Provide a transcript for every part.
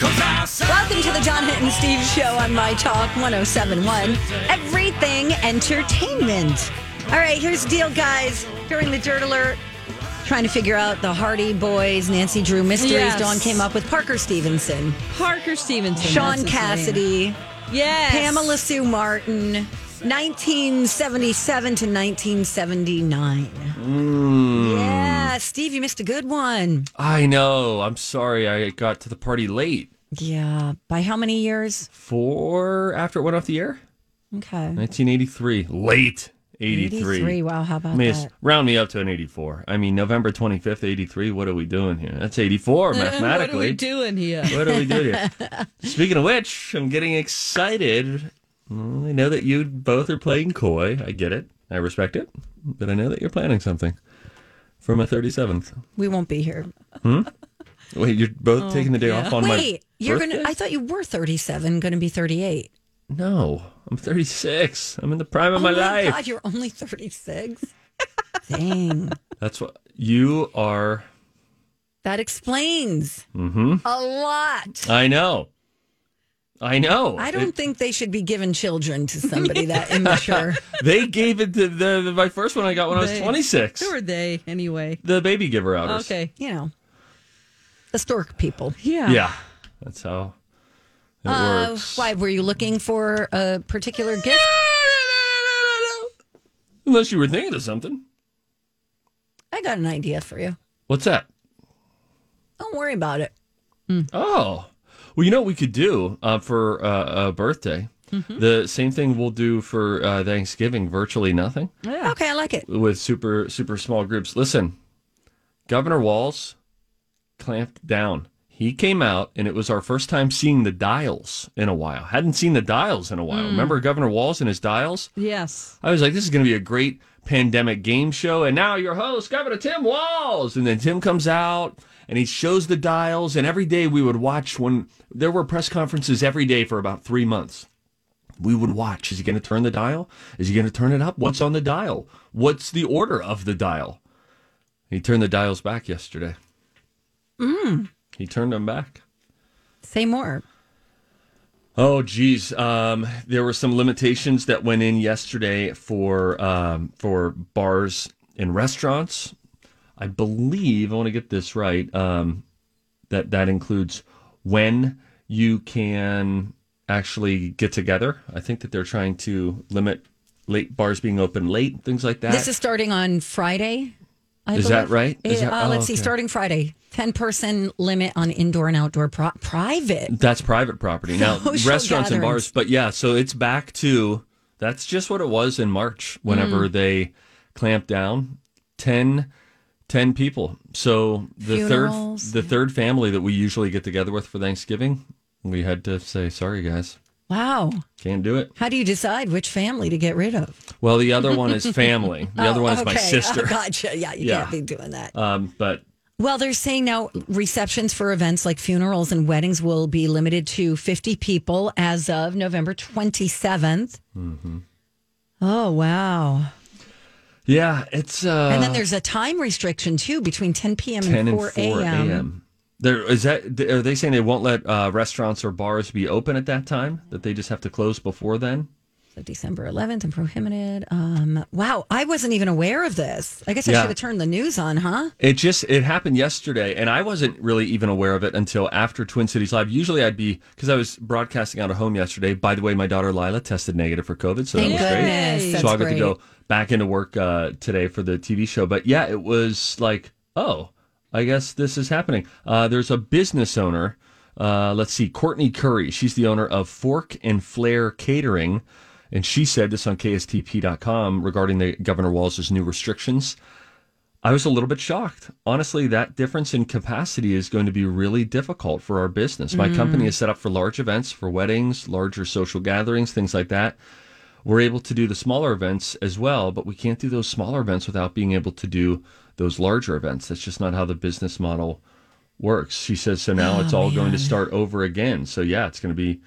Welcome to the John Hinton Steve Show on My Talk 1071. Everything entertainment. All right, here's the deal, guys. During the Dirt Alert, trying to figure out the Hardy Boys, Nancy Drew mysteries. Yes. Dawn came up with Parker Stevenson, Parker Stevenson. Shaun Cassidy, name. Yes. Pamela Sue Martin, 1977 to 1979. Hmm. Yeah, Steve, you missed a good one. I know. I'm sorry. I got to the party late. Yeah, by how many years? Four after it went off the air? Okay. 1983. Late 83. 83. Wow, how about I mean, that? round me up to an 84. I mean, November 25th, 83. What are we doing here? That's 84 mathematically. What are we doing here? What are we doing here? Speaking of which, I'm getting excited. Well, I know that you both are playing coy. I get it. I respect it. But I know that you're planning something for my 37th. We won't be here. Wait, you're both taking the day yeah. off on my Wait, you're birthday? gonna. I thought you were 37, going to be 38. No, I'm 36. I'm in the prime of oh my my life. God, you're only 36. Dang, That's what you are. that explains Mm-hmm. a lot. I know. I know. I don't It- think they should be giving children to somebody that immature. they gave it to the, the my first one I got when I was 26. Who are they anyway? The baby giver outers. Okay. You know, the stork people. Yeah. Yeah, that's how it Uh, works. why were you looking for a particular gift? Unless you were thinking of something. I got an idea for you. What's that? Don't worry about it. Oh, well, you know what we could do uh, for uh, a birthday. Mm-hmm. The same thing we'll do for uh, Thanksgiving. Virtually nothing. Yeah. Okay, I like it. with super super small groups. Listen, Governor Walz clamped down. He came out, and it was our first time seeing the dials in a while. Hadn't seen the dials in a while. Remember Governor Walz and his dials? Yes. I was like, this is going to be a great pandemic game show. And now your host, Governor Tim Walz. And then Tim comes out and he shows the dials. And every day we would watch when there were press conferences every day for about three months. We would watch. Is he going to turn the dial? Is he going to turn it up? What's on the dial? What's the order of the dial? He turned the dials back yesterday. Mm. He turned them back. Say more. Oh, geez. Um, there were some limitations that went in yesterday for um, for bars and restaurants. I believe I want to get this right. Um, that that includes when you can actually get together. I think that they're trying to limit late bars being open late, things like that. This is starting on Friday. I Is that right? Is Uh, that- oh, let's see, starting Friday. 10 person limit on indoor and outdoor pro- private. That's private property. Now, Social restaurants and bars, but yeah, so it's back to that's just what it was in March whenever Mm. they clamped down 10, 10 people. So the Funerals, third the third family that we usually get together with for Thanksgiving, we had to say sorry guys. Wow. Can't do it. How do you decide which family to get rid of? Well, the other one is family. The other one is my sister. Oh, gotcha. Yeah, you Yeah. can't be doing that. Um, but Well, they're saying now receptions for events like funerals and weddings will be limited to 50 people as of November 27th. Mm-hmm. Oh, wow. Yeah, it's uh and then there's a time restriction too between 10 p.m. 10 and and 4 4 a.m. There is that. Are they saying they won't let uh, restaurants or bars be open at that time? That they just have to close before then? So December 11th and prohibited. Um, wow, I wasn't even aware of this. I guess I Yeah. should have turned the news on, huh? It just it happened yesterday, and I wasn't really even aware of it until after Twin Cities Live. Usually, I'd be because I was broadcasting out of home yesterday. By the way, my daughter Lila tested negative for COVID, so Thank that was great. That's so I got to go back into work uh, today for the TV show. But yeah, it was like, oh, I guess this is happening. Uh, there's a business owner. Uh, let's see, Courtney Curry. She's the owner of Fork and Flair Catering. And she said this on KSTP.com regarding the Governor Walz's new restrictions. I was a little bit shocked. Honestly, that difference in capacity is going to be really difficult for our business. My company is set up for large events, for weddings, larger social gatherings, things like that. We're able to do the smaller events as well, but we can't do those smaller events without being able to do those larger events. That's just not how the business model works. She says, so now it's oh, all going to start over again. So, yeah, it's going to be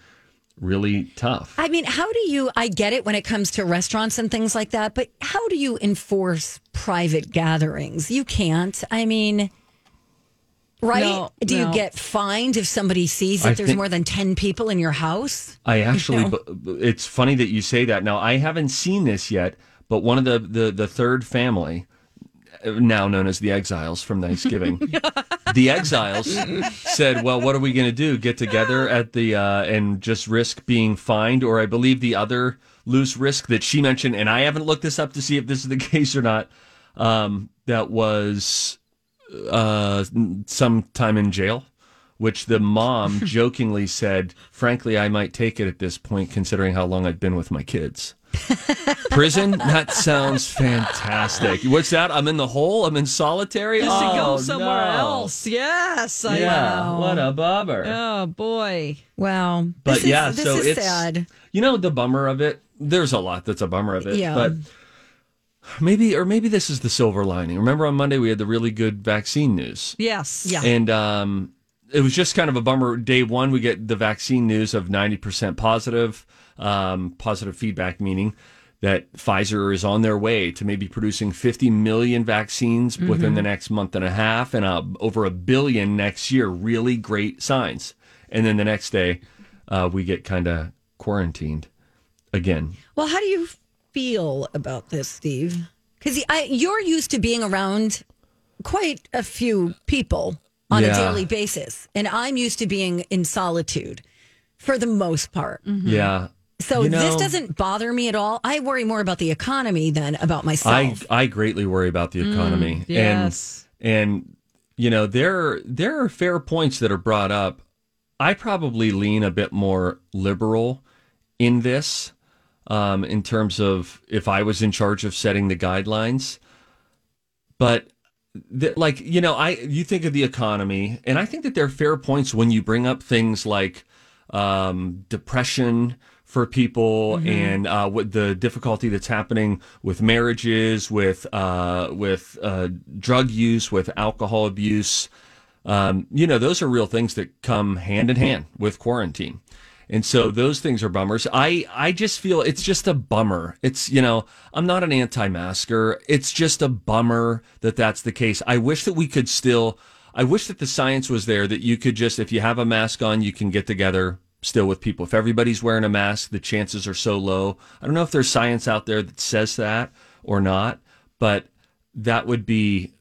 really tough. I mean, how do you? I get it when it comes to restaurants and things like that, but how do you enforce private gatherings? You can't. I mean, right? No, do no. you get fined if somebody sees that I there's think- more than 10 people in your house? I actually, know? bu- bu- it's funny that you say that. Now, I haven't seen this yet, but one of the, the, the third family, uh, now known as the Exiles from Thanksgiving, the Exiles said, "Well, what are we going to do? Get together at the uh, and just risk being fined?" Or I believe the other loose risk that she mentioned, and I haven't looked this up to see if this is the case or not. Um, that was uh, some time in jail, which the mom jokingly said, frankly, I might take it at this point, considering how long I've been with my kids. Prison? That sounds fantastic. What's that? I'm in the hole? I'm in solitary? Just to oh, go somewhere no. else. Yes. I Yeah, what a bummer. Oh, boy. Wow. But this yeah, is, this so is it's sad. you know the bummer of it. There's a lot that's a bummer of it. Yeah. But maybe or maybe this is the silver lining. Remember on Monday we had the really good vaccine news. Yes. Yeah. And um, it was just kind of a bummer. Day one, we get the vaccine news of 90% positive, um, positive feedback, meaning that Pfizer is on their way to maybe producing 50 million vaccines within the next month and a half and uh, over a billion next year. Really great signs. And then the next day, uh, we get kind of quarantined again. Well, how do you feel about this, Steve? Because you're used to being around quite a few people on a daily basis, and I'm used to being in solitude for the most part. Mm-hmm. Yeah. So You this doesn't bother me at all. I worry more about the economy than about myself. I greatly worry about the mm, economy. yes. And and you know, there there are fair points that are brought up. I probably lean a bit more liberal in this, um, in terms of if I was in charge of setting the guidelines. But th- like you know, I you think of the economy, and I think that there are fair points when you bring up things like um, depression for people and uh, what the difficulty that's happening with marriages, with uh, with uh, drug use, with alcohol abuse. Um, you know, those are real things that come hand in hand with quarantine. And so those things are bummers. I, I just feel it's just a bummer. It's, you know, I'm not an anti-masker. It's just a bummer that that's the case. I wish that we could still, I wish that the science was there that you could just, if you have a mask on, you can get together still with people. If everybody's wearing a mask, the chances are so low. I don't know if there's science out there that says that or not, but that would be,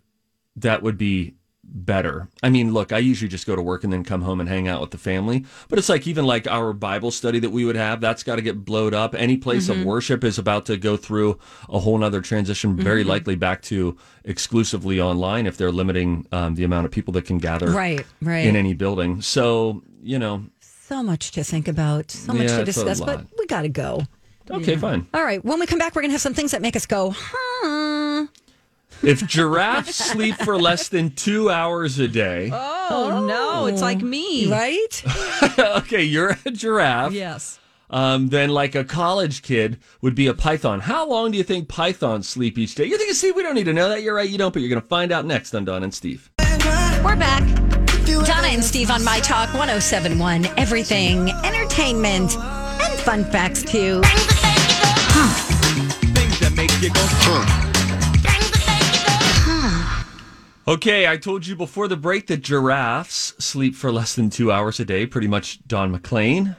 that would be better. I mean, look, I usually just go to work and then come home and hang out with the family. But it's like even like our Bible study that we would have, that's got to get blowed up. Any place of worship is about to go through a whole nother transition, very likely back to exclusively online if they're limiting um, the amount of people that can gather right, right. in any building. So, you know, so much to think about, so much Yeah, to discuss, but we got to go. okay, fine. All right. When we come back, we're going to have some things that make us go, huh. If giraffes sleep for less than two hours a day, Oh, no. It's like me. Right? okay, you're a giraffe. Yes. um, then like a college kid would be a python. How long do you think pythons sleep each day? You think, Steve, we don't need to know that. You're right, you don't, but you're going to find out next on Don and Steve. We're back. Donna and Steve on My Talk 1071, everything, entertainment, and fun facts too. Okay, I told you before the break that giraffes sleep for less than two hours a day, pretty much Don McLean.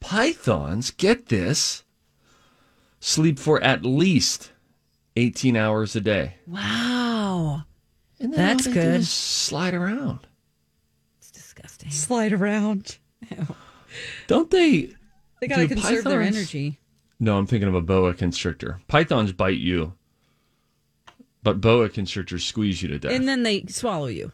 Pythons, get this, sleep for at least 18 hours a day. Wow. And That's all they do good. is slide around. It's disgusting. Slide around. Don't they? They got to Do conserve their energy. No, I'm thinking of a boa constrictor. Pythons bite you, but boa constrictors squeeze you to death. And then they swallow you.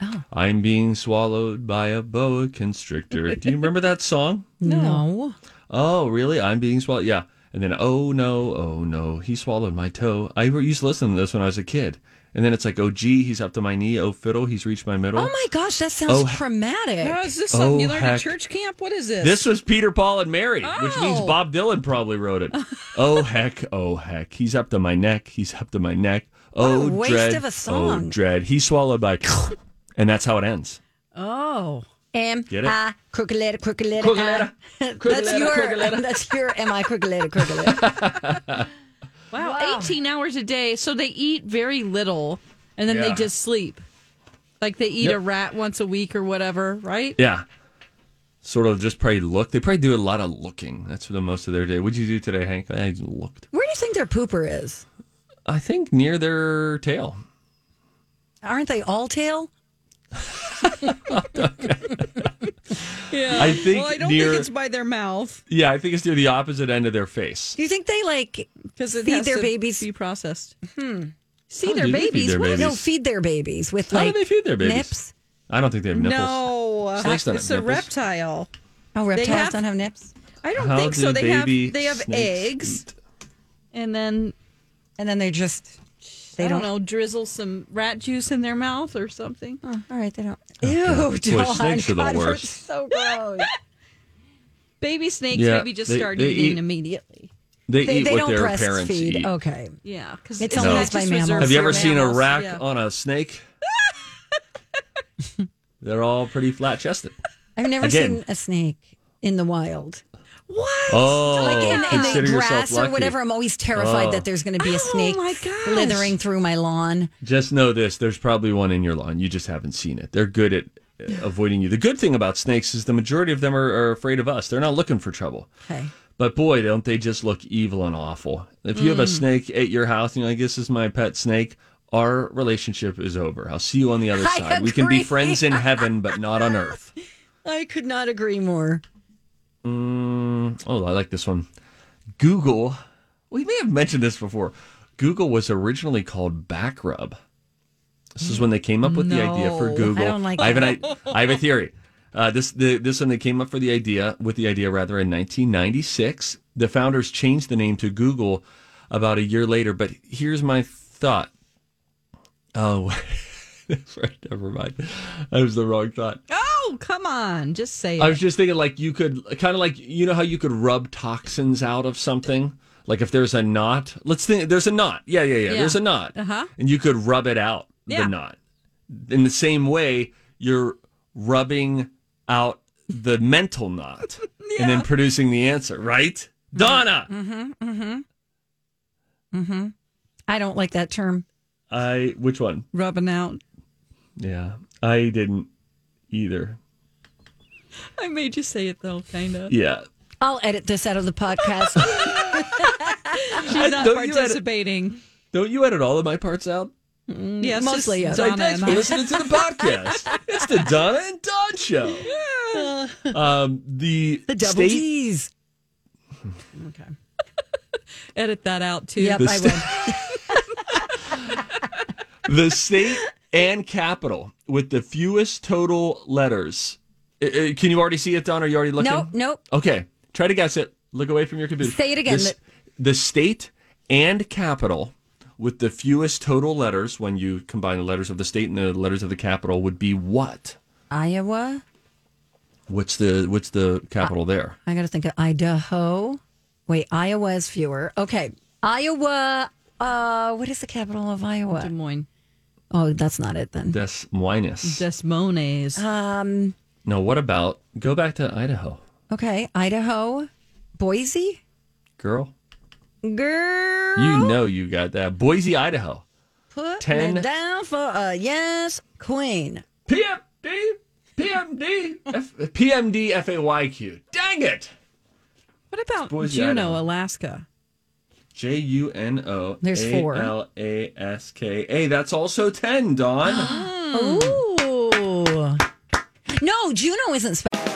Oh. I'm being swallowed by a boa constrictor. Do you remember that song? No. Oh, really? I'm being swallowed. Yeah. And then, oh no, oh no, he swallowed my toe. I used to listen to this when I was a kid. And then it's like, oh gee, he's up to my knee. Oh fiddle, he's reached my middle. Oh my gosh, that sounds Oh, he- traumatic. Oh, is this something Oh, you learned heck. at church camp? What is this? This was Peter, Paul, and Mary, which means Oh. Bob Dylan probably wrote it. oh heck, oh heck, he's up to my neck. He's up to my neck. Oh a waste dread, of a oh, song. oh dread. He's swallowed by, and that's how it ends. oh. Am Get it? I crooked letter, crooked letter? Crooked I- letter. That's Crooked letter, your. crooked letter. That's your. Am I crooked letter, crooked letter? Wow, 18 hours a day. So they eat very little and then they just sleep. Like they eat Yep. a rat once a week or whatever, right? Yeah. Sort of just probably look. They probably do a lot of looking. That's for the most of their day. What'd you do today, Hank? I looked. Where do you think their pooper is? I think near their tail. Aren't they all tail? Yeah. I think well, I don't near- think it's by their mouth Yeah, I think it's near the opposite end of their face. Do you think they like because it Feed has their to babies. be processed. Hmm. See their do feed babies. their What? babies? no feed their babies with How like do they feed their babies? nips? I don't think they have nipples. No, Snakes don't it's have a nipples. reptile. Oh, reptiles have- don't have nips. I don't How think so. do They have baby they have snakes eggs, eat? and then And then they're just they I don't, don't know, drizzle some rat juice in their mouth or something. Oh, all right, they don't. Ew, Boy, Dawn, snakes are the God, we're worst. So gross. Baby snakes Yeah, maybe just they- start they eating eat- immediately. They, they eat they what don't their parents breastfeed. eat. Okay. Yeah, because It's only used by mammals. Have you ever seen a rack on a snake? They're all pretty flat chested. I've never Again. seen a snake in the wild. What? Oh, like in, in the yourself grass or whatever. I'm always terrified Oh. that there's going to be a Oh, snake my gosh. slithering through my lawn. Just know this: there's probably one in your lawn. You just haven't seen it. They're good at uh, avoiding you. The good thing about snakes is the majority of them are, are afraid of us. They're not looking for trouble. Okay. But boy, don't they just look evil and awful. If you have Mm. a snake at your house and you're like, this is my pet snake, our relationship is over. I'll see you on the other I side. We can be friends in heaven, but not on earth. I could not agree more. Mm, oh, I like this one. Google, we may have mentioned this before. Google was originally called Backrub. This is when they came up with the idea for Google. I don't like I have, an, I, I have a theory. Uh, this the, this one they came up for the idea with the idea rather in 1996. The founders changed the name to Google about a year later. But here's my thought. Oh, never mind. That was the wrong thought. Oh, come on. Just say it. I was just thinking, like you could kind of like you know how you could rub toxins out of something. Like if there's a knot, let's think there's a knot. Yeah, yeah, yeah. Yeah. There's a knot, Uh-huh. and you could rub it out Yeah. the knot. In the same way, you're rubbing out the mental knot, and then producing the answer. Right, Donna? Mm-hmm, mm-hmm. Mm-hmm. I don't like that term. I which one? rubbing out. Yeah, I didn't either. I made you say it though, kind of. Yeah, I'll edit this out of the podcast. She's not don't you edit- participating. don't you edit all of my parts out? Yes, Mostly, just yes. Donna Thanks for listening to the podcast. it's the Donna and Don show. Um, the, the double state, D's. Okay. Edit that out too. Yep, The I sta- will. the state and capital with the fewest total letters. Uh, uh, Can you already see it, Don? Are you already looking? Nope, nope. Okay, try to guess it. Look away from your computer. Say it again. The, the state and capital with the fewest total letters, when you combine the letters of the state and the letters of the capital, would be what? Iowa. What's the what's the capital there? I got to think of Idaho. Wait, Iowa is fewer. Okay, Iowa. Uh, what is the capital of Iowa? Des Moines. Oh, that's not it then. Des Moines. Des Moines. Um. No, what about go back to Idaho, Okay, Idaho, Boise. girl? Girl, You know you got that. Boise, Idaho. put ten- me down for a yes, queen. PMD, PMD, F- PMD, FAYQ. Dang it! what about Boise, Juneau, Idaho. Alaska? J U N O There's A four. L A S K A. That's also 10, Dawn. Ooh. No, Juno isn't special.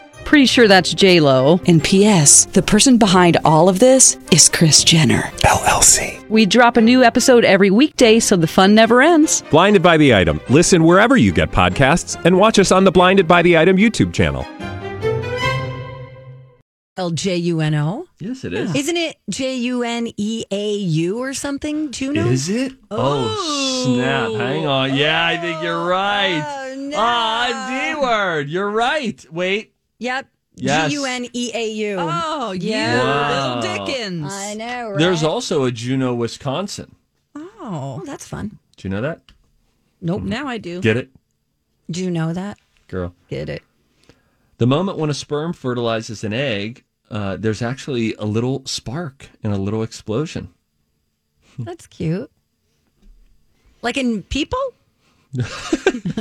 Pretty sure that's J Lo. And P.S. The person behind all of this is Kris Jenner LLC. We drop a new episode every weekday, so the fun never ends. Blinded by the item. Listen wherever you get podcasts, and watch us on the Blinded by the Item YouTube channel. L J U N O. Yes, it is. Isn't it J U N E A U or something? Juno? Is it? Oh, snap. Hang on. Yeah, I think you're right. Oh, no. Ah, D word. You're right. Wait. Yep. Yes. G U N E A U. Oh, Yeah. yeah. Wow. Little Dickens. I know, right? There's also a Juneau, Wisconsin. Oh, Oh, that's fun. Do you know that? Nope. now I do. Get it? Do you know that? Girl. Get it. The moment when a sperm fertilizes an egg, uh, there's actually a little spark and a little explosion. That's cute. Like in people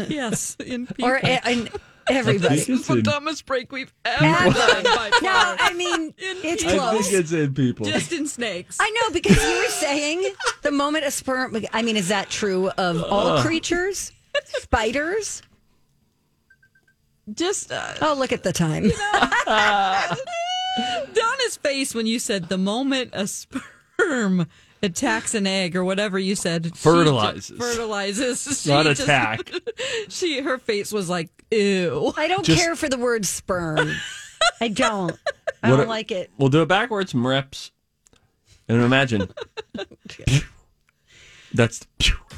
yes. In or i- in everybody? I think it's the dumbest break we've ever Ever. done by No. I mean it's I close. think it's in people. Just in snakes. I know because you were saying the moment a sperm. I mean, is that true of all creatures? Spiders? Just uh, Oh, look at the time. Donna's face when you said the moment a sperm attacks an egg or whatever you said. she Fertilizes. fertilizes. She Not just- attack. she her face was like ew. I don't Just- care for the word sperm. I don't. I don't a- like it. We'll do it backwards, Mreps. And imagine. That's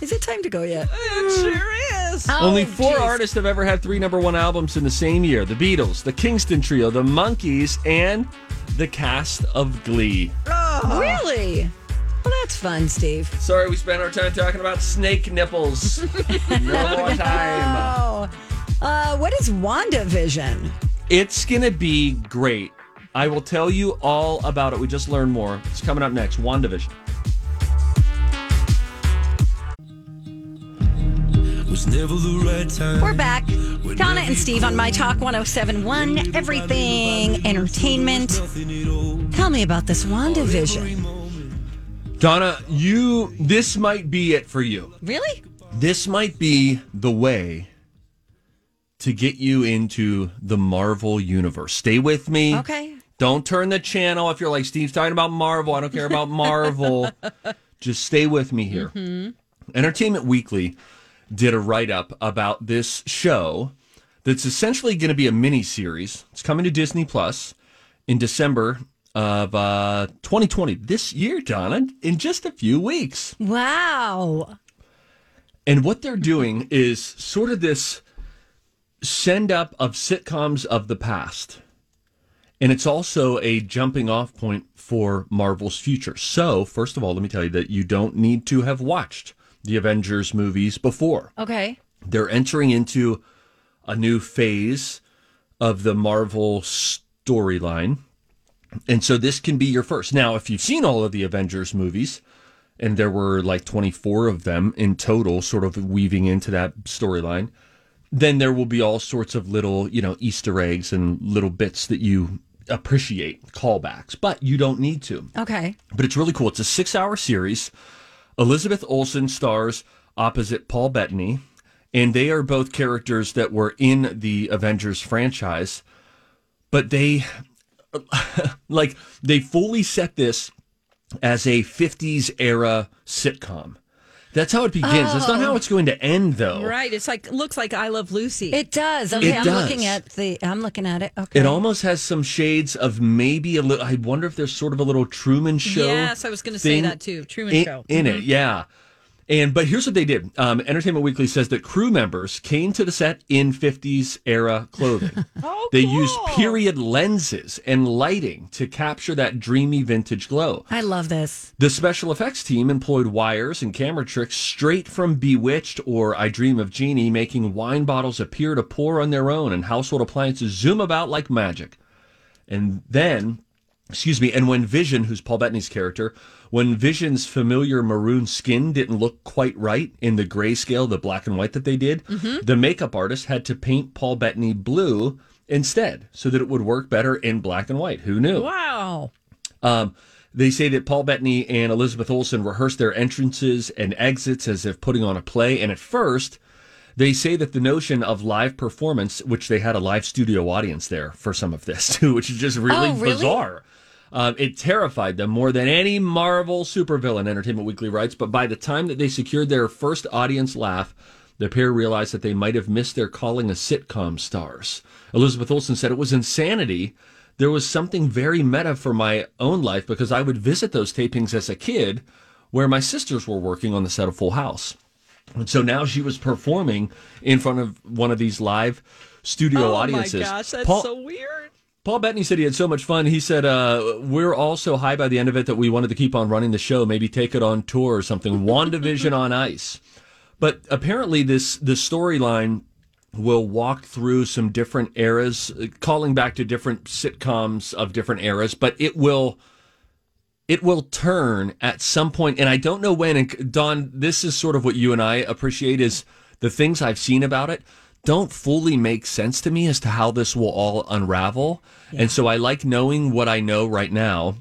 Is it time to go yet? It sure is. Oh, only Oh, four geez. artists have ever had three number one albums in the same year: the Beatles, the Kingston Trio, the Monkees, and the cast of Glee. Oh, Really? Well, that's fun, Steve. Sorry, we spent our time talking about snake nipples. no more time. Oh, uh, what is WandaVision? It's gonna be great. I will tell you all about it. We just learned more. It's coming up next. WandaVision. Was never the right time. We're back. Donna and Steve on My Talk 1071, Everything Entertainment. Tell me about this WandaVision. Donna, you. This might be it for you. Really? This might be the way to get you into the Marvel universe. Stay with me. Okay. Don't turn the channel if you're like Steve's talking about Marvel. I don't care about Marvel. Just stay with me here. Mm-hmm. Entertainment Weekly did a write up about this show that's essentially going to be a mini series. It's coming to Disney Plus in December of uh, 2020. This year, Donna, in just a few weeks. Wow. And what they're doing is sort of this send up of sitcoms of the past. And it's also a jumping off point for Marvel's future. So, first of all, let me tell you that you don't need to have watched the Avengers movies before. Okay. They're entering into a new phase of the Marvel storyline. And so this can be your first. Now, if you've seen all of the Avengers movies, and there were like 24 of them in total, sort of weaving into that storyline, then there will be all sorts of little, you know, Easter eggs and little bits that you appreciate, callbacks, but you don't need to Okay. but it's really cool. It's a six hour series. Elizabeth Olsen stars opposite Paul Bettany, and they are both characters that were in the Avengers franchise, but they like they fully set this as a 50s era sitcom. That's how it begins. That's not how it's going to end, though. Right. It's like looks like I Love Lucy. It does. Okay, It I'm does. looking at the. I'm looking at it. Okay. It almost has some shades of maybe a little. I wonder if there's sort of a little Truman Show. Yes, I was gonna say that too. Truman in, Show. in Mm-hmm. it. Yeah. And but here's what they did. Um, Entertainment Weekly says that crew members came to the set in 50s era clothing. Oh, they used period lenses and lighting to capture that dreamy vintage glow. I love this. The special effects team employed wires and camera tricks straight from Bewitched or I Dream of Jeannie, making wine bottles appear to pour on their own and household appliances zoom about like magic. And then, excuse me, and when Vision, who's Paul Bettany's character, when Vision's familiar maroon skin didn't look quite right in the grayscale, the black and white that they did, the makeup artist had to paint Paul Bettany blue instead so that it would work better in black and white. Who knew? Wow. Um, they say that Paul Bettany and Elizabeth Olsen rehearsed their entrances and exits as if putting on a play. And at first, they say that the notion of live performance, which they had a live studio audience there for some of this too, which is just really, Oh, really? bizarre. Um, it terrified them more than any Marvel supervillain, Entertainment Weekly writes. But by the time that they secured their first audience laugh, the pair realized that they might have missed their calling as sitcom stars. Elizabeth Olsen said it was insanity. There was something very meta for my own life because I would visit those tapings as a kid where my sisters were working on the set of Full House. And so now she was performing in front of one of these live studio oh audiences. Oh my gosh, that's Paul, so weird. Paul Bettany said he had so much fun. He said, uh, We're all so high by the end of it that we wanted to keep on running the show, maybe take it on tour or something. WandaVision on ice. But apparently, this the storyline will walk through some different eras, calling back to different sitcoms of different eras, but it will it will turn at some point, and I don't know when. And Don, this is sort of what you and I appreciate is the things I've seen about it don't fully make sense to me as to how this will all unravel. And so I like knowing what I know right now.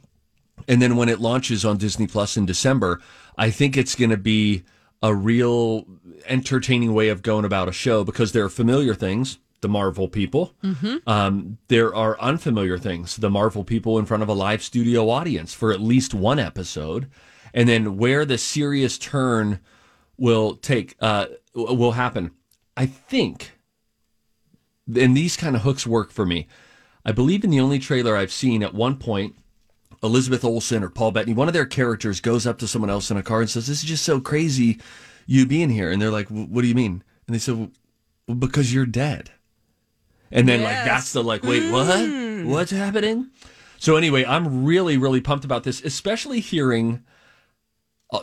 And then when it launches on Disney Plus in December, I think it's going to be a real entertaining way of going about a show because there are familiar things, the Marvel people. Um, there are unfamiliar things, the Marvel people in front of a live studio audience for at least one episode. And then where the serious turn will take, uh, will happen. I think, and these kind of hooks work for me. I believe in the only trailer I've seen at one point, Elizabeth Olsen or Paul Bettany, one of their characters goes up to someone else in a car and says, This is just so crazy you being here. And they're like, What do you mean? And they said, well, Because you're dead. And then, like, that's the like, wait, what? Hmm. What's happening? So, anyway, I'm really, really pumped about this, especially hearing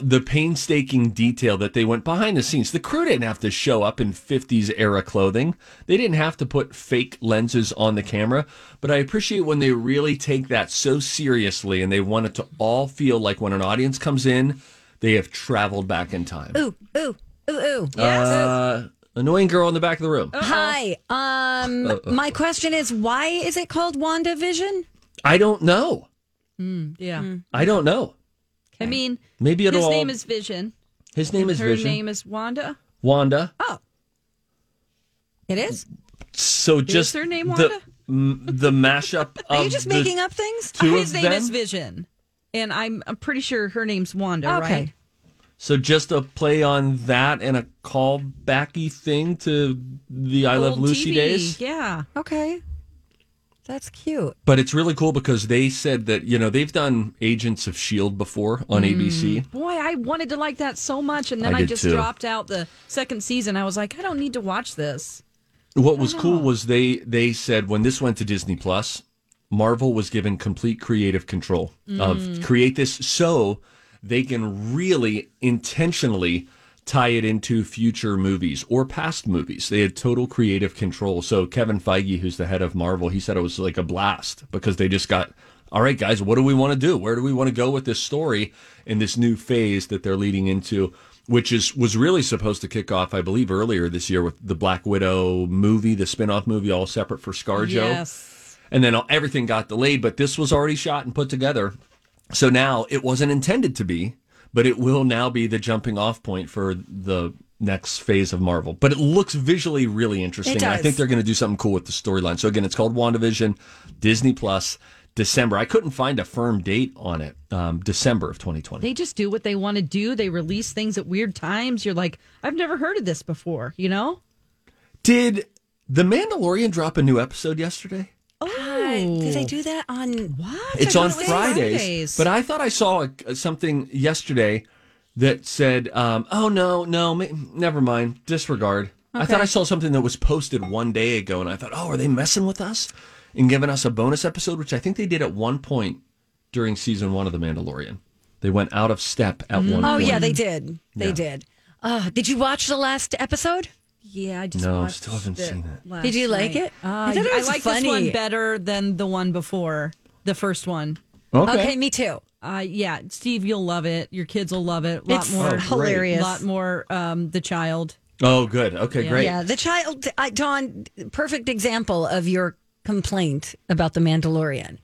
the painstaking detail that they went behind the scenes. The crew didn't have to show up in 50s era clothing. They didn't have to put fake lenses on the camera, but I appreciate when they really take that so seriously and they want it to all feel like when an audience comes in, they have traveled back in time. Ooh, ooh, ooh, ooh. Uh, annoying girl in the back of the room. Hi. Um, my question is, why is it called WandaVision? I don't know. Yeah. I don't know. I mean, Maybe it'll his all- name is Vision. His name is Her Vision. Her name is Wanda. Wanda. Oh, it is. So just her name the, Wanda? m- the mashup Are of you just the making up things? two His name them? is Vision. And I'm I'm pretty sure her name's Wanda, Okay. right? So just a play on that and a callbacky thing to the I Love Lucy TV, days. Yeah. Okay, that's cute. But it's really cool because they said that, you know, they've done Agents of S.H.I.E.L.D. Before on ABC. Mm. Boy, I wanted to like that so much, and then I I, just too. dropped out the second season. I was like, I don't need to watch this. What was cool was they they said when this went to Disney Plus, Marvel was given complete creative control of mm. create this so they can really intentionally tie it into future movies or past movies. They had total creative control. So Kevin Feige, who's the head of Marvel, he said it was like a blast because they just got all right, guys, what do we want to do? Where do we want to go with this story in this new phase that they're leading into? Which is was really supposed to kick off, I believe, earlier this year with the Black Widow movie, the spin-off movie, all separate for ScarJo. Yes. And then everything got delayed, but this was already shot and put together. So now it wasn't intended to be, but it will now be the jumping off point for the next phase of Marvel. But it looks visually really interesting. I think they're going to do something cool with the storyline. So again, it's called WandaVision, Disney Plus, December. I couldn't find a firm date on it. Um, December of 2020. They just do what they want to do. They release things at weird times. You're like, I've never heard of this before, you know? Did The Mandalorian drop a new episode yesterday? Uh, did they do that on What? It's on it Fridays, Fridays. but I thought I saw a, something yesterday that said, um, "Oh no, no, ma- never mind, disregard." I thought I saw something that was posted one day ago, and I thought, "Oh, are they messing with us and giving us a bonus episode?" Which I think they did at one point during season one of The Mandalorian. They went out of step at one. Oh point. yeah, they did. They Yeah. did. Uh, did you watch the last episode? Yeah, I just No, watched still haven't seen it. Did you like night. it? Uh, I thought it I like funny. this one better than the one before, the first one. Okay. Okay, me too. Uh, yeah, Steve, you'll love it. Your kids will love it. A lot It's more Oh, great. hilarious. lot more um, the child. Oh, good. Okay, Yeah. great. Yeah, the child, I, Dawn, perfect example of your complaint about the Mandalorian.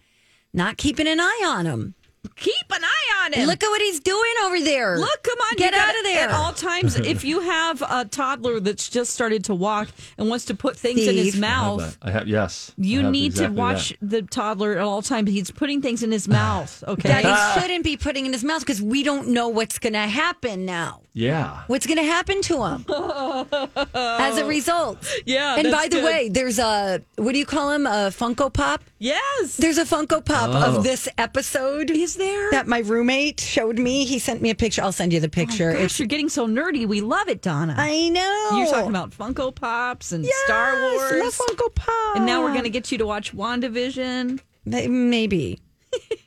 Not keeping an eye on him. Keep an eye on him. Look at what he's doing over there. Look, come on, get out gotta- of there. At all times, if you have a toddler that's just started to walk and wants to put things in his Steve. I have mouth. I have yes. I you have need exactly to watch that. the toddler at all times. He's putting things in his mouth. Okay, that ah. he shouldn't be putting in his mouth because we don't know what's going to happen now. Yeah. What's going to happen to him as a result? Yeah, And by the good. way, there's a what do you call him? A Funko Pop. Yes. There's a Funko Pop Oh. of this episode. Is there? that my roommate showed me? He sent me a picture. I'll send you the picture. Oh gosh, it's you're getting so nerdy. We love it, Donna. I know. You're talking about Funko Pops and Yes, Star Wars. love Funko Pop. And now we're going to get you to watch WandaVision. Maybe.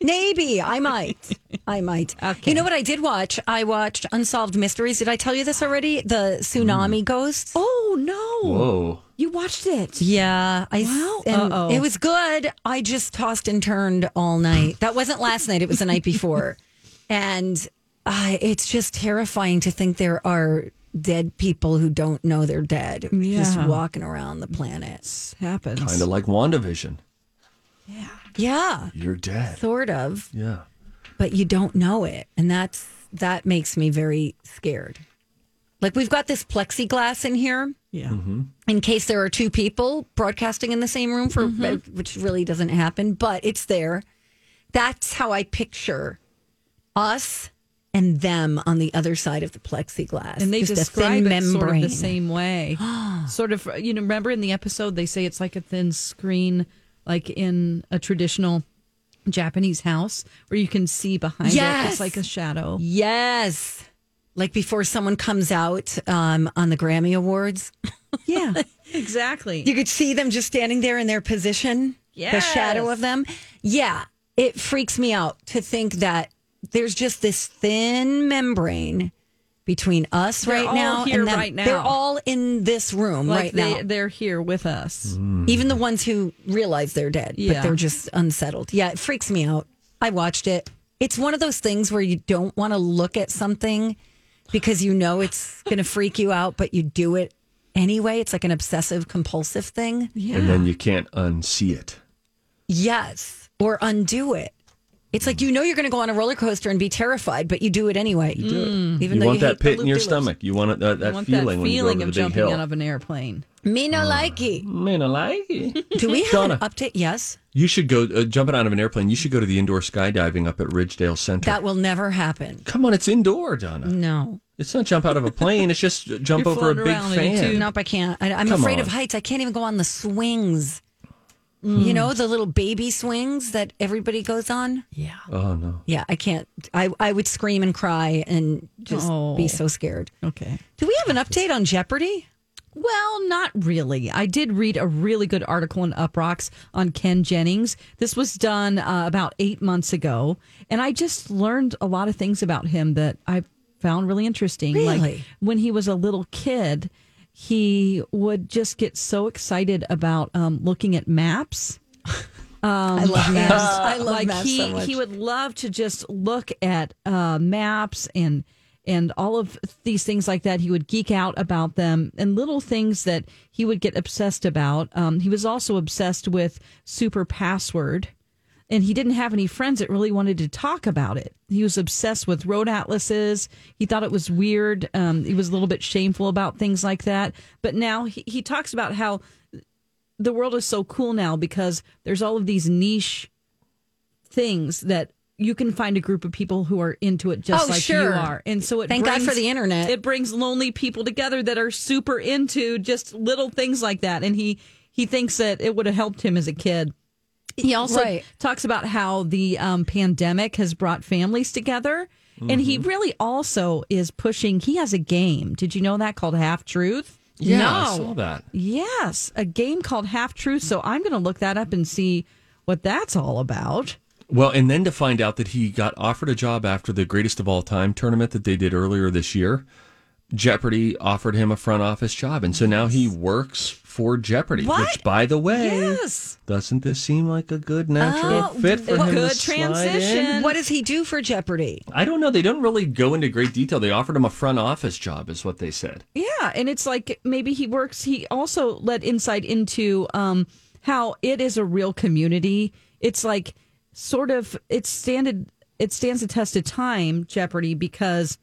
Maybe. I might. I might. Okay. You know what I did watch? I watched Unsolved Mysteries. Did I tell you this already? The tsunami ghost. Oh, no. Whoa. You watched it. Yeah, I Wow. and Uh-oh. it was good. I just tossed and turned all night. That wasn't last night. It was the night before, and uh, it's just terrifying to think there are dead people who don't know they're dead, just Yeah. walking around the planet. This happens. Kind of like WandaVision. Yeah, You're dead. sort of, Yeah. but you don't know it, and that's that makes me very scared. Like we've got this plexiglass in here Yeah. Mm-hmm. in case there are two people broadcasting in the same room for mm-hmm. uh, which really doesn't happen but it's there that's how i picture us and them on the other side of the plexiglass And they Just describe thin it sort of the same way. sort of, you know, remember in the episode, they say it's like a thin screen, like in a traditional Japanese house where you can see behind it. Yes. It's like a shadow. yes like before someone comes out um, on the grammy awards Yeah, exactly. you could see them just standing there in their position the shadow of them yeah it freaks me out to think that there's just this thin membrane between us They're right all now here and them. right now. they're all in this room like right they, now they're here with us. Mm. even the ones who realize they're dead but Yeah. they're just unsettled yeah it freaks me out i watched it it's one of those things where you don't want to look at something because you know it's going to freak you out but you do it anyway it's like an obsessive compulsive thing Yeah. And then you can't unsee it. Yes, or undo it. It's like you know you're going to go on a roller coaster and be terrified, but you do it anyway. You do it, even You though want you that hate the pit in your loop-de-loops. stomach. You want it, that, that I want feeling that when you go feeling of the jumping hill. out of an airplane. Me no likey. Man, I like it. Do we have Donna. an update? Yes, You should go uh, jumping out of an airplane. You should go to the indoor skydiving up at Ridgedale Center. that will never happen. Come on, it's indoor, Donna. No, It's not jump out of a plane. It's just jump You're over a floating big around in a fan. tube. nope, I can't. I, I'm Come afraid of heights. I can't even go on the swings. You know the little baby swings that everybody goes on. Yeah. Oh no. Yeah, I can't. I I would scream and cry and just Oh. be so scared. Okay. Do we have an update on Jeopardy? Well, not really. I did read a really good article in Uproxx on Ken Jennings. This was done uh, about eight months ago, and I just learned a lot of things about him that I found really interesting. Like Really? when he was a little kid, he would just get so excited about um, looking at maps. I love maps. I love like maps he so much. he would love to just look at uh, maps and and all of these things like that. He would geek out about them and little things that he would get obsessed about. Um, he was also obsessed with super password. And he didn't have any friends that really wanted to talk about it. He was obsessed with road atlases. He thought it was weird. Um, he was a little bit shameful about things like that. But now he, he talks about how the world is so cool now because there's all of these niche things that you can find a group of people who are into it just Oh, like sure. you are. And so it Thank God brings, for the internet. It brings lonely people together that are super into just little things like that. And he he thinks that it would have helped him as a kid. He also Right. talks about how the um, pandemic has brought families together. And he really also is pushing, he has a game. Did you know that called Half Truth? Yeah, I saw that. Yes, a game called Half Truth. So I'm going to look that up and see what that's all about. Well, and then to find out that he got offered a job after the greatest of all time tournament that they did earlier this year. Jeopardy offered him a front office job, and so now he works for Jeopardy. What? Which, by the way, Yes. doesn't this seem like a good natural Oh, fit for him? good to slide transition. in? What does he do for Jeopardy? I don't know. They don't really go into great detail. They offered him a front office job, is what they said. Yeah, and it's like maybe he works. He also let insight into um, how it is a real community. It's like sort of it standard. it stands the test of time, Jeopardy, because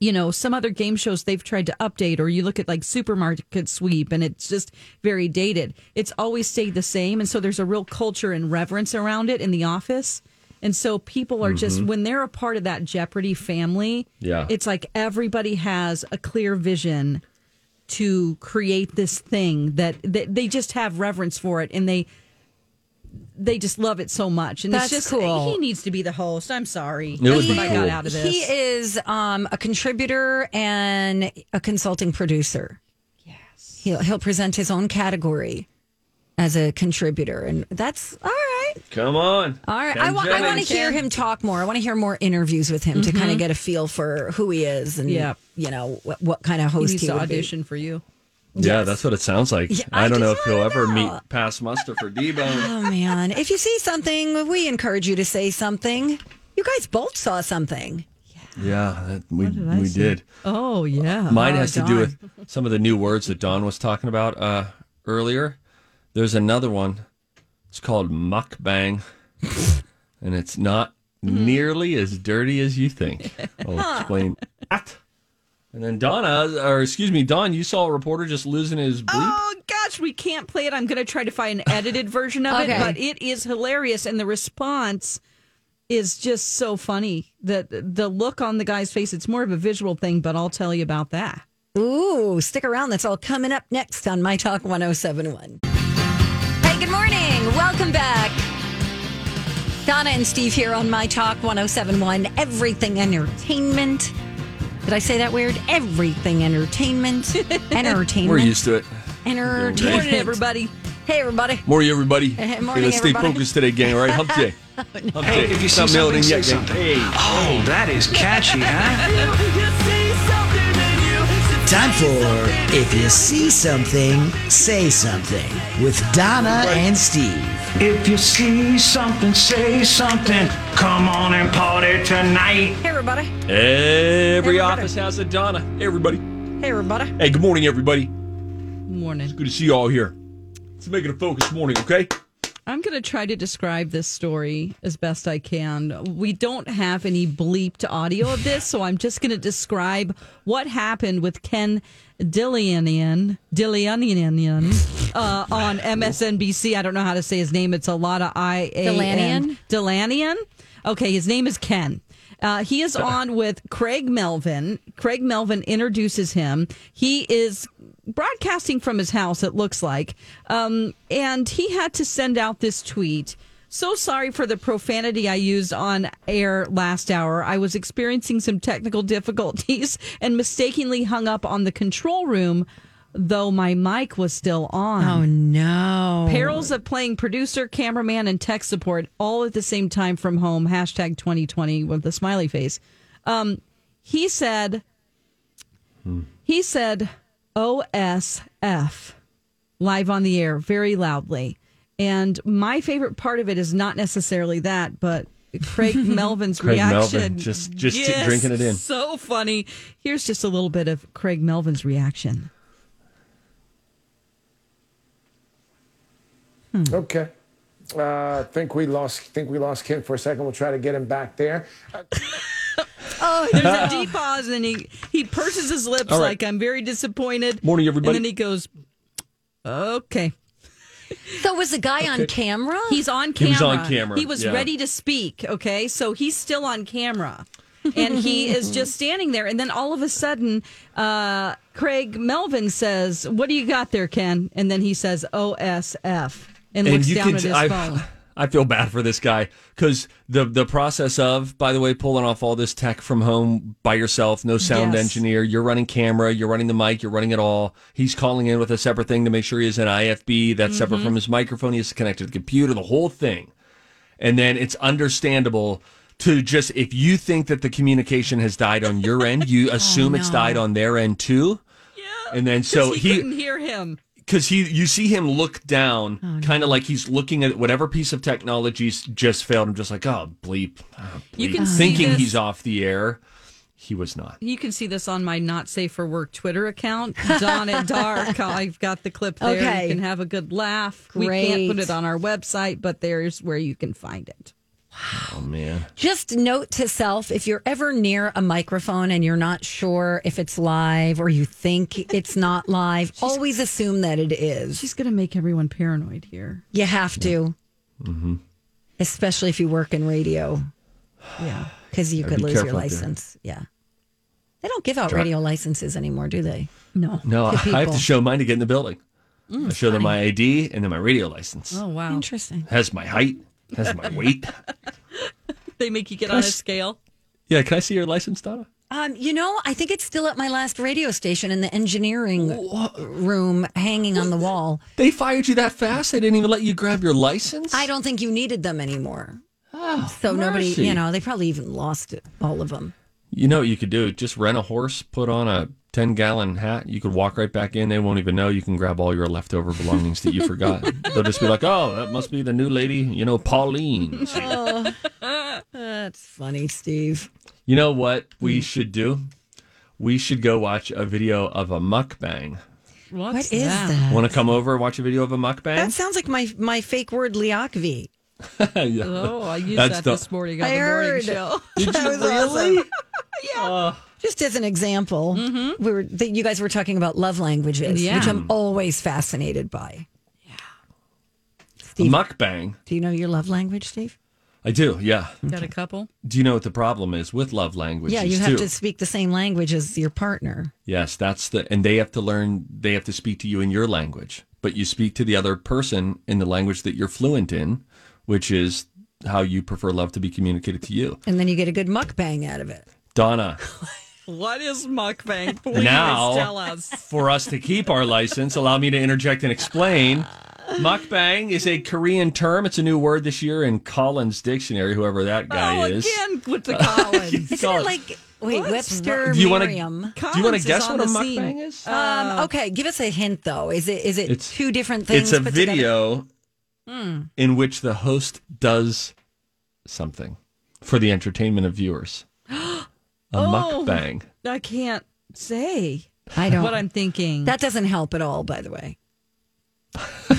you know some other game shows they've tried to update, or you look at like Supermarket Sweep, and it's just very dated. It's always stayed the same, and so there's a real culture and reverence around it in the office. And so people are just mm-hmm. when they're a part of that Jeopardy family, Yeah. it's like everybody has a clear vision to create this thing that, that they just have reverence for it and they they just love it so much and That's it's just cool. he needs to be the host i'm sorry It would that's be what i got out of this He is um, a contributor and a consulting producer. Yes. He'll, he'll present his own category as a contributor. And that's all right. Come on. All right. Ken I want, I want to hear him talk more. I want to hear more interviews with him to kind of get a feel for who he is and, Mm-hmm. Yeah. you know, what, what kind of he host needs he, to would be. audition for you Yeah, that's what it sounds like. Yeah, I I don't know if just he'll wanna ever know. meet past muster for D-Bone. Oh, man. If you see something, we encourage you to say something. You guys both saw something. yeah, that, we, I we see? did. oh yeah Mine Oh, has to do with some of the new words that Don was talking about uh, earlier. There's another one. It's called mukbang, and it's not Mm-hmm. nearly as dirty as you think. I'll explain that. And then Donna, or excuse me, Don, you saw a reporter just losing his bleep. Oh gosh, we can't play it. I'm going to try to find an edited version of Okay. it, but it is hilarious, and the response is just so funny. The the look on the guy's face. It's more of a visual thing, but I'll tell you about that. Ooh, stick around. That's all coming up next on My Talk 1071. Hey, good morning. Welcome back. Donna and Steve here on My Talk 1071, Everything Entertainment. Did I say that weird? Everything Entertainment. Entertainment. We're used to it. Entertainment. Morning, everybody. Hey, everybody. Morning, everybody. Hey, Hey, let's stay everybody. focused today, gang. All right, hump day. Hump Hey, if you It's see not something, say yet, something. Hey. Oh, that is catchy, huh? Time for If You See Something, Say Something with Donna and Steve. If you see something, say something. Come on and party tonight. Hey, everybody. Every Everybody. office has a Donna. Hey, everybody. Hey, everybody. Hey, good morning, everybody. Morning. It's good to see you all here. Let's make it a focus morning, okay? I'm going to try to describe this story as best I can. We don't have any bleeped audio of this, so I'm just going to describe what happened with Ken Dillianian, Dillianian, uh, on MSNBC. I don't know how to say his name. It's a lot of I A N. Dilanian? Dilanian. Okay, his name is Ken. Uh, he is on with Craig Melvin. Craig Melvin introduces him. He is broadcasting from his house, it looks like. Um, and he had to send out this tweet. So sorry for the profanity I used on air last hour. I was experiencing some technical difficulties and mistakenly hung up on the control room, though my mic was still on. Oh, no. Perils of playing producer, cameraman, and tech support all at the same time from home. Hashtag 2020 with the smiley face. Um, he said, he said, OSF live on the air very loudly. And my favorite part of it is not necessarily that, but Craig Melvin's Craig reaction. Melvin, just- just Yes, drinking it in. So funny. Here's just a little bit of Craig Melvin's reaction. Okay. Uh, think we lost. Think we lost Ken for a second. We'll try to get him back there. Oh, there's a deep pause, and he he purses his lips All right. like I'm very disappointed. Morning, everybody. And then he goes, "Okay." So was the guy on camera? He's on He camera. was on camera, He was yeah. ready to speak. Okay, so he's still on camera, and he is just standing there. And then all of a sudden, uh, Craig Melvin says, "What do you got there, Ken?" And then he says, "OSF," and, looks down at his I, phone. I feel bad for this guy because the the process of, by the way, pulling off all this tech from home by yourself, no sound Yes. engineer, you're running camera, you're running the mic, you're running it all. He's calling in with a separate thing to make sure he has an IFB that's separate Mm-hmm. from his microphone. He has to connect to the computer, the whole thing, and then it's understandable. To just, if you think that the communication has died on your end, you assume it's died on their end too. Yeah. And then so he, he, couldn't hear him. Because he you see him look down Oh, kind of like he's looking at whatever piece of technology's just failed i'm just like oh bleep, oh, You bleep. can see thinking this- he's off the air he was not You can see this on my not safe for work Twitter account, Dawn at Dark. I've got the clip there. Okay. You can have a good laugh. We can't put it on our website, but there's where you can find it. Oh man Just note to self if you're ever near a microphone and you're not sure if it's live or you think it's not live, always assume that it is. She's going to make everyone paranoid here. You have to. Mm-hmm. Especially if you work in radio, Yeah. because you could be lose your careful there. license. Yeah. They don't give out Try- radio licenses anymore, do they? No. no i have to show mine to get in the building mm, i show them my id and then my radio license Oh, wow. Interesting. has my height has my weight They make you get on a scale. yeah can i see your license donna Um, you know, I think it's still at my last radio station in the engineering room hanging on the wall. they fired you that fast they didn't even let you grab your license I don't think you needed them anymore. Oh, so nobody, you know, they probably even lost it, all of them. You know what you could do? Just rent a horse, put on a 10 gallon hat. You could walk right back in. They won't even know. You can grab all your leftover belongings that you forgot. They'll just be like, oh, that must be the new lady, you know, Pauline. Oh, That's funny, Steve. You know what we hmm. should do? We should go watch a video of a mukbang. What's What is that? Want to come over and watch a video of a mukbang? That sounds like my my fake word liakvi. Yeah. Oh, I used That's that the- this morning on I the morning heard. show. Did That you was really? awesome. Yeah. Just as an example, mm-hmm. we were that you guys were talking about love languages, Yeah. which I'm always fascinated by. A Steve, mukbang. do you know your love language, Steve? I do, yeah. Got a couple? Do you know what the problem is with love languages yeah, you have too? to speak the same language as your partner. Yes, that's the, and they have to learn, they have to speak to you in your language, but you speak to the other person in the language that you're fluent in, which is how you prefer love to be communicated to you. And then you get a good mukbang out of it. Donna, What is mukbang? Please Now- tell us. for us to keep our license, allow me to interject and explain. Mukbang is a Korean term. It's a new word this year in Collins Dictionary, whoever that guy oh, is. again with the Collins. Isn't it like wait, What's Webster Do you wanna- Merriam? Do you want to guess what a the scene. mukbang is? Um, okay, give us a hint though. Is it is it It's- two different things? It's a put together? video Hmm. in which the host does something for the entertainment of viewers. A Oh. mukbang. I can't say I don't. what I'm thinking. that doesn't help at all, by the way.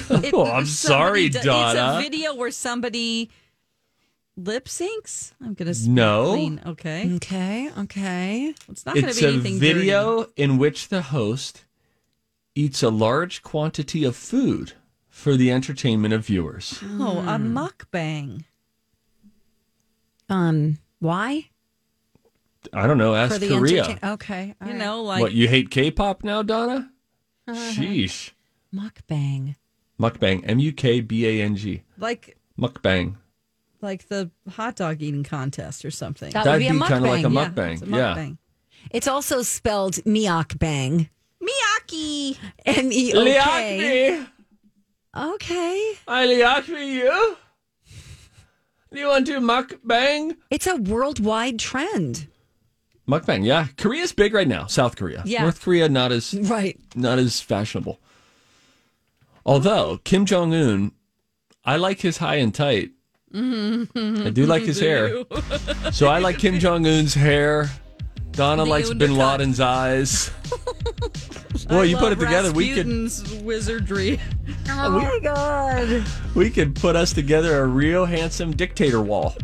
It- Oh, I'm sorry, somebody do- Donna. It's a video where somebody lip syncs. I'm gonna speak No. clean. Okay, Okay, okay. it's not gonna It's be a anything video in which the host eats a large quantity of food for the entertainment of viewers. dirty. Oh, a mukbang. Um, why? I don't know. Ask Korea. entertain- Okay, all You right. know, like what you hate K-pop now, Donna? Uh-huh. Sheesh. mukbang. Mukbang. M U K B A N G. like Mukbang. like the hot dog eating contest or something. That That'd would be be kind of like a mukbang, mukbang. It's a Yeah. It's also spelled meokbang. Miyaki. M E O K. Liakmi. Okay. I liakmi you. Do you want to mukbang? It's a worldwide trend. Mukbang, yeah. Korea's big right now. South Korea. Yeah. North Korea not as Right. not as fashionable. Although Kim Jong Un, I like his high and tight. Mm-hmm. I do like his hair. So I like Kim Jong Un's hair. Donna The likes Bin. Laden's eyes. Boy, you put it together, we could wizardry. Oh my god. we could put us together a real handsome dictator wall.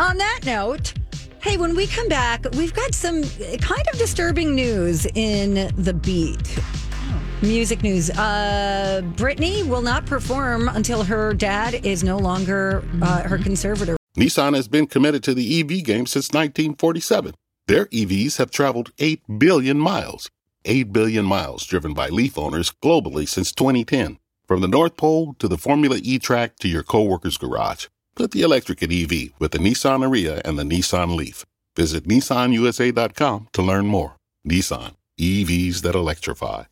On that note, hey, when we come back, we've got some kind of disturbing news in the beat. Music news. Uh, Britney will not perform until her dad is no longer uh, her conservator. Nissan has been committed to the EV game since 1947. Their EVs have traveled 8 billion miles. 8 billion miles driven by Leaf owners globally since 2010. From the North Pole to the Formula E track to your coworker's garage. Put the electric in EV with the Nissan Ariya and the Nissan Leaf. Visit nissanusa.com to learn more. Nissan, EVs that electrify.